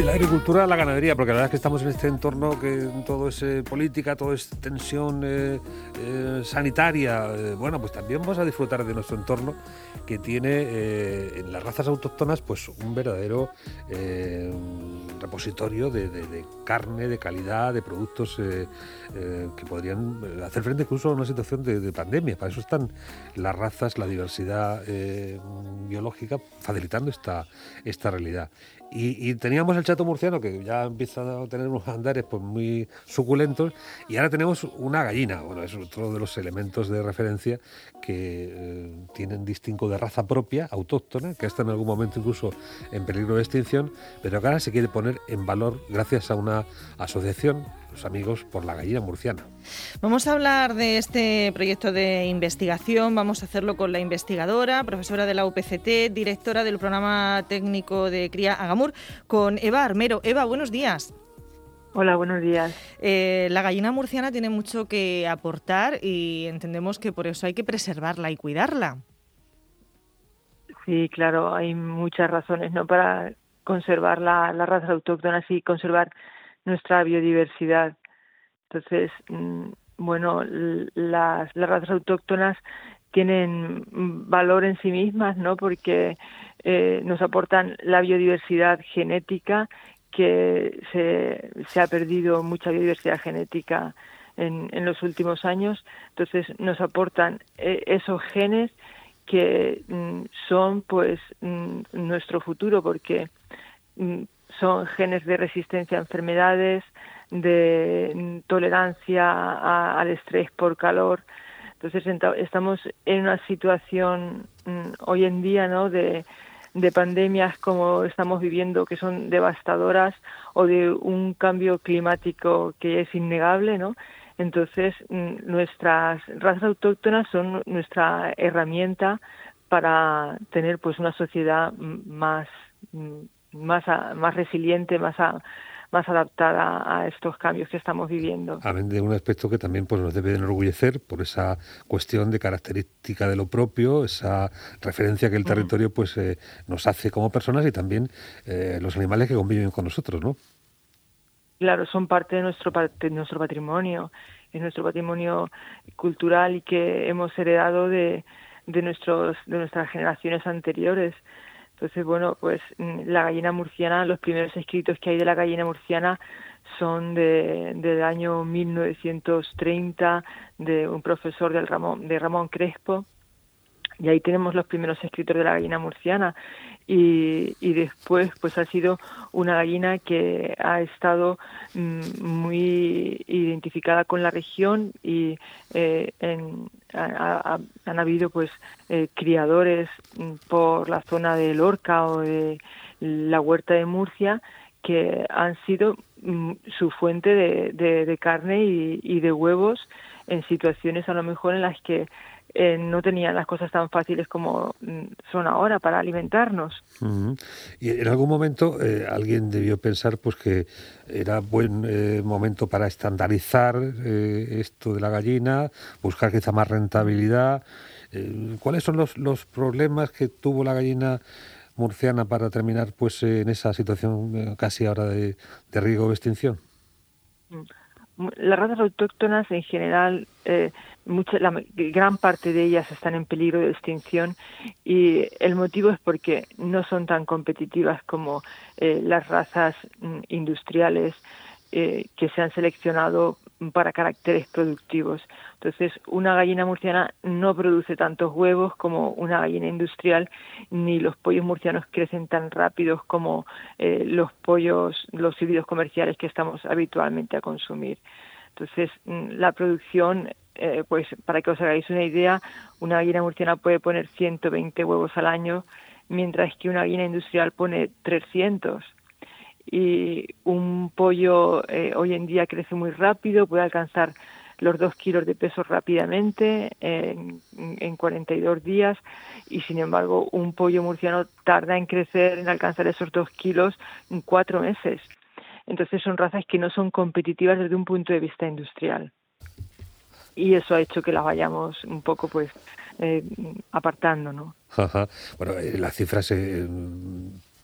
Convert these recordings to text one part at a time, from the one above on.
La agricultura la ganadería, porque la verdad es que estamos en este entorno que todo es eh, política, todo es tensión eh, eh, sanitaria. bueno, pues también vamos a disfrutar de nuestro entorno que tiene en las razas autóctonas pues un verdadero repositorio de, carne, de calidad, de productos que podrían hacer frente incluso a una situación de, pandemia. Para eso están las razas, la diversidad biológica facilitando esta, esta realidad. Y, teníamos el chato murciano que ya empieza a tener unos andares pues muy suculentos y ahora tenemos una gallina. Bueno, es otro de los elementos de referencia que eh, tienen distinto de raza propia, autóctona, que está en algún momento incluso en peligro de extinción, pero que ahora se quiere poner en valor gracias a una asociación los amigos por la gallina murciana. Vamos a hablar de este proyecto de investigación, vamos a hacerlo con la investigadora, profesora de la UPCT, directora del programa técnico de cría Agamur, con Eva Armero. Eva, buenos días. Hola, buenos días. Eh, la gallina murciana tiene mucho que aportar y entendemos que por eso hay que preservarla y cuidarla. Sí, claro, hay muchas razones ¿no? para conservar la, la raza autóctona y conservar nuestra biodiversidad. Entonces, mm, bueno, las, las razas autóctonas tienen valor en sí mismas, ¿no? Porque eh, nos aportan la biodiversidad genética, que se, se ha perdido mucha biodiversidad genética en, en los últimos años. Entonces, nos aportan eh, esos genes que mm, son, pues, mm, nuestro futuro, porque son genes de resistencia a enfermedades, de tolerancia al estrés por calor. Entonces estamos en una situación mm, hoy en día, ¿no? De, de pandemias como estamos viviendo que son devastadoras o de un cambio climático que es innegable, ¿no? Entonces, mm, nuestras razas autóctonas son nuestra herramienta para tener pues una sociedad más más, más resiliente, más, más adaptada a estos cambios que estamos viviendo. Amén de un aspecto que también pues, nos debe enorgullecer por esa cuestión de característica de lo propio, esa referencia que el territorio pues eh, nos hace como personas y también eh, los animales que conviven con nosotros, ¿no? Claro, son parte de nuestro, de nuestro patrimonio, es nuestro patrimonio cultural y que hemos heredado de, de, nuestros, de nuestras generaciones anteriores. Entonces, bueno, pues mm, la gallina murciana, los primeros escritos que hay de la gallina murciana son de, del año 1930 de un profesor del Ramón, de Ramón Crespo y ahí tenemos los primeros escritos de la gallina murciana. Y, y, después pues ha sido una gallina que ha estado mm, muy identificada con la región y eh, han habido pues eh, criadores mm, por la zona de Lorca o de la huerta de Murcia que han sido mm, su fuente de, de, carne y, de huevos en situaciones a lo mejor en las que eh, no tenían las cosas tan fáciles como mm, son ahora para alimentarnos. Y en algún momento eh, alguien debió pensar pues que era buen eh, momento para estandarizar esto de la gallina, buscar quizá más rentabilidad. ¿Cuáles son los, los problemas que tuvo la gallina murciana para terminar pues en esa situación casi ahora de, de riesgo de extinción? Mm las razas autóctonas en general, eh, mucha, la gran parte de ellas están en peligro de extinción y el motivo es porque no son tan competitivas como eh, las razas mm, industriales eh, que se han seleccionado para caracteres productivos. Entonces, una gallina murciana no produce tantos huevos como una gallina industrial, ni los pollos murcianos crecen tan rápidos como eh, los pollos, los híbridos comerciales que estamos habitualmente a consumir. Entonces, mm, la producción, eh, pues para que os hagáis una idea, una gallina murciana puede poner 120 huevos al año, mientras que una gallina industrial pone 300 y un pollo eh, hoy en día crece muy rápido, puede alcanzar los dos kilos de peso rápidamente en, en 42 días y sin embargo un pollo murciano tarda en crecer, en alcanzar esos dos kilos en cuatro meses. Entonces son razas que no son competitivas desde un punto de vista industrial. Y eso ha hecho que las vayamos un poco pues eh, apartando, ¿no? Bueno, eh, las cifras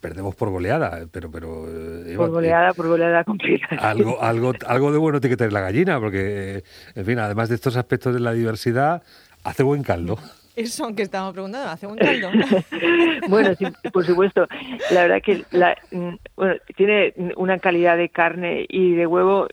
perdemos por goleada, pero... pero eh, por goleada, por goleada completa. Algo, algo, algo de bueno tiene que tener la gallina, porque, en fin, además de estos aspectos de la diversidad, hace buen caldo. Eso, aunque estamos preguntando, ¿hace buen caldo? bueno, sí, por supuesto. La verdad que la, mm, bueno, tiene una calidad de carne y de huevo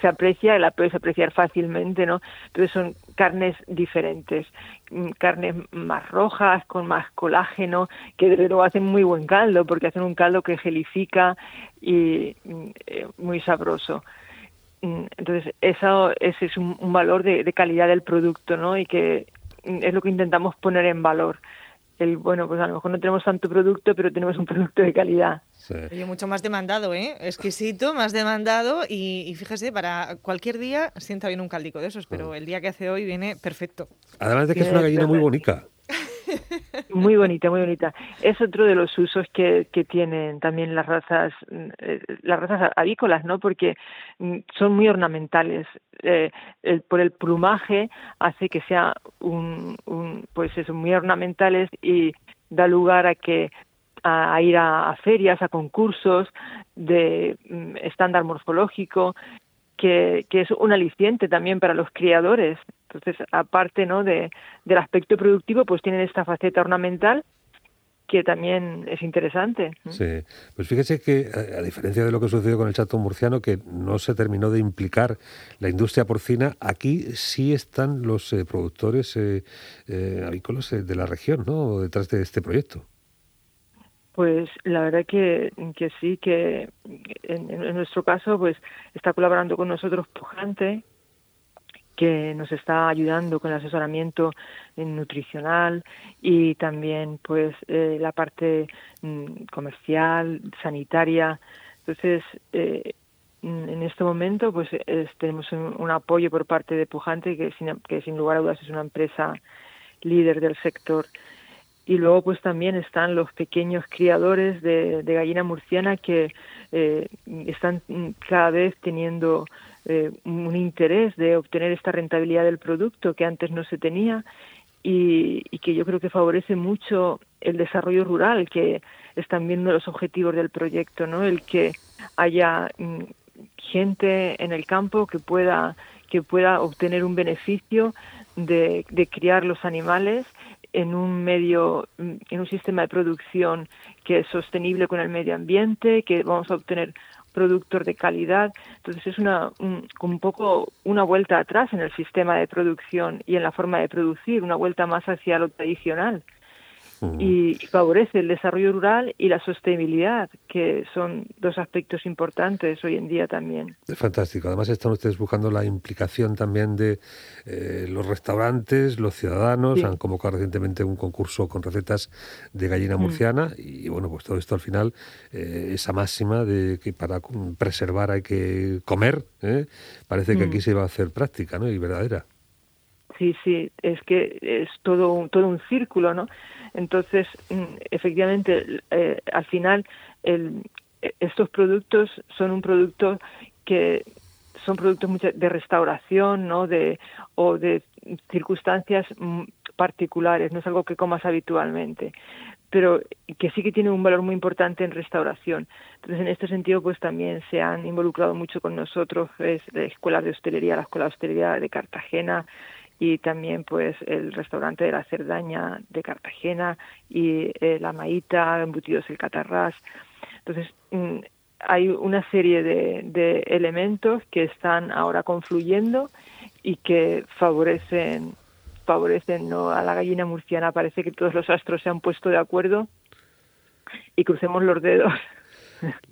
se aprecia, la puedes apreciar fácilmente, ¿no? Entonces son carnes diferentes, mm, carnes más rojas, con más colágeno, que desde luego hacen muy buen caldo, porque hacen un caldo que gelifica y mm, eh, muy sabroso. Mm, entonces, eso ese es un, valor de, de, calidad del producto, ¿no? Y que es lo que intentamos poner en valor el, bueno, pues a lo mejor no tenemos tanto producto, pero tenemos un producto de calidad. Sí. mucho más demandado, ¿eh? Exquisito, más demandado y, fíjese, para cualquier día sienta bien un caldico de esos, pero el día que hace hoy viene perfecto. Además de que es una gallina muy bonita. Muy bonita, muy bonita. Es otro de los usos que, que tienen también las razas, eh, las razas avícolas, ¿no? Porque mm, son muy ornamentales. Eh, por el plumaje hace que sea un, un, pues eso, muy ornamentales y da lugar a que a, ir a, ferias, a concursos de mm, estándar morfológico, que, que, es un aliciente también para los criadores entonces, aparte ¿no? de, del aspecto productivo, pues tienen esta faceta ornamental que también es interesante. Sí, pues fíjese que a diferencia de lo que sucedió con el chato murciano, que no se terminó de implicar la industria porcina, aquí sí están los eh, productores eh, eh, avícolas de la región, ¿no? Detrás de este proyecto. Pues la verdad que, que sí, que en, nuestro caso pues está colaborando con nosotros Pujante, que nos está ayudando con el asesoramiento nutricional y también pues eh, la parte mm, comercial, sanitaria. Entonces, eh, en este momento pues tenemos un, apoyo por parte de Pujante que sin, que sin lugar a dudas es una empresa líder del sector y luego pues también están los pequeños criadores de, gallina murciana que eh, están cada vez teniendo eh, un interés de obtener esta rentabilidad del producto que antes no se tenía y, que yo creo que favorece mucho el desarrollo rural, que es también uno de los objetivos del proyecto, ¿no? El que haya mm, gente en el campo que pueda que pueda obtener un beneficio de, de criar los animales en un medio, en un sistema de producción que es sostenible con el medio ambiente, que vamos a obtener productos de calidad. Entonces es una, un, un poco una vuelta atrás en el sistema de producción y en la forma de producir, una vuelta más hacia lo tradicional y favorece el desarrollo rural y la sostenibilidad, que son dos aspectos importantes hoy en día también. Fantástico. Además están ustedes buscando la implicación también de eh, los restaurantes, los ciudadanos. Han convocado recientemente un concurso con recetas de gallina mm. murciana y bueno, pues todo esto al final, eh, esa máxima de que para preservar hay que comer, ¿eh? parece que aquí mm. se va a hacer práctica ¿no? y verdadera. Sí, sí, es que es todo todo un círculo, ¿no? Entonces, mm, efectivamente, eh, al final, el, estos productos son un producto que son productos de restauración, ¿no? De, o de circunstancias mm, particulares, no es algo que comas habitualmente, pero que sí que tiene un valor muy importante en restauración. Entonces, en este sentido, pues también se han involucrado mucho con nosotros, es la Escuela de Hostelería, la Escuela de Hostelería de Cartagena, y también pues el restaurante de la Cerdaña de Cartagena y eh, la Maíta, embutidos el Catarrás. Entonces, mm, hay una serie de, de, elementos que están ahora confluyendo y que favorecen favorecen ¿no? a la gallina murciana. Parece que todos los astros se han puesto de acuerdo y crucemos los dedos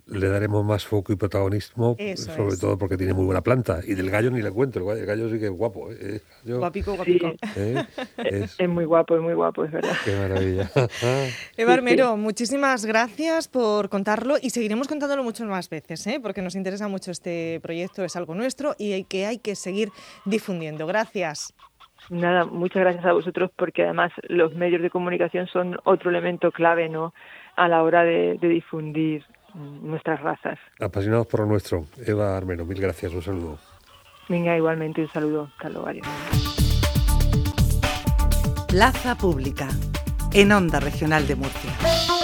le daremos más foco y protagonismo, sobre todo porque tiene muy buena planta. Y del gallo ni le cuento, el gallo sí que es guapo. ¿eh? Guapico, guapico. ¿Eh? Es... muy guapo, es muy guapo, es verdad. Qué maravilla. Eva Armero, muchísimas gracias por contarlo y seguiremos contándolo muchas más veces, ¿eh? porque nos interesa mucho este proyecto, es algo nuestro y que hay que seguir difundiendo. Gracias. Nada, muchas gracias a vosotros porque además los medios de comunicación son otro elemento clave ¿no? a la hora de difundir nuestras razas. Apasionados por lo nuestro. Eva Armero, mil gracias, un saludo. Venga, igualmente un saludo. Hasta luego, adiós. Plaza Pública, en Onda Regional de Murcia.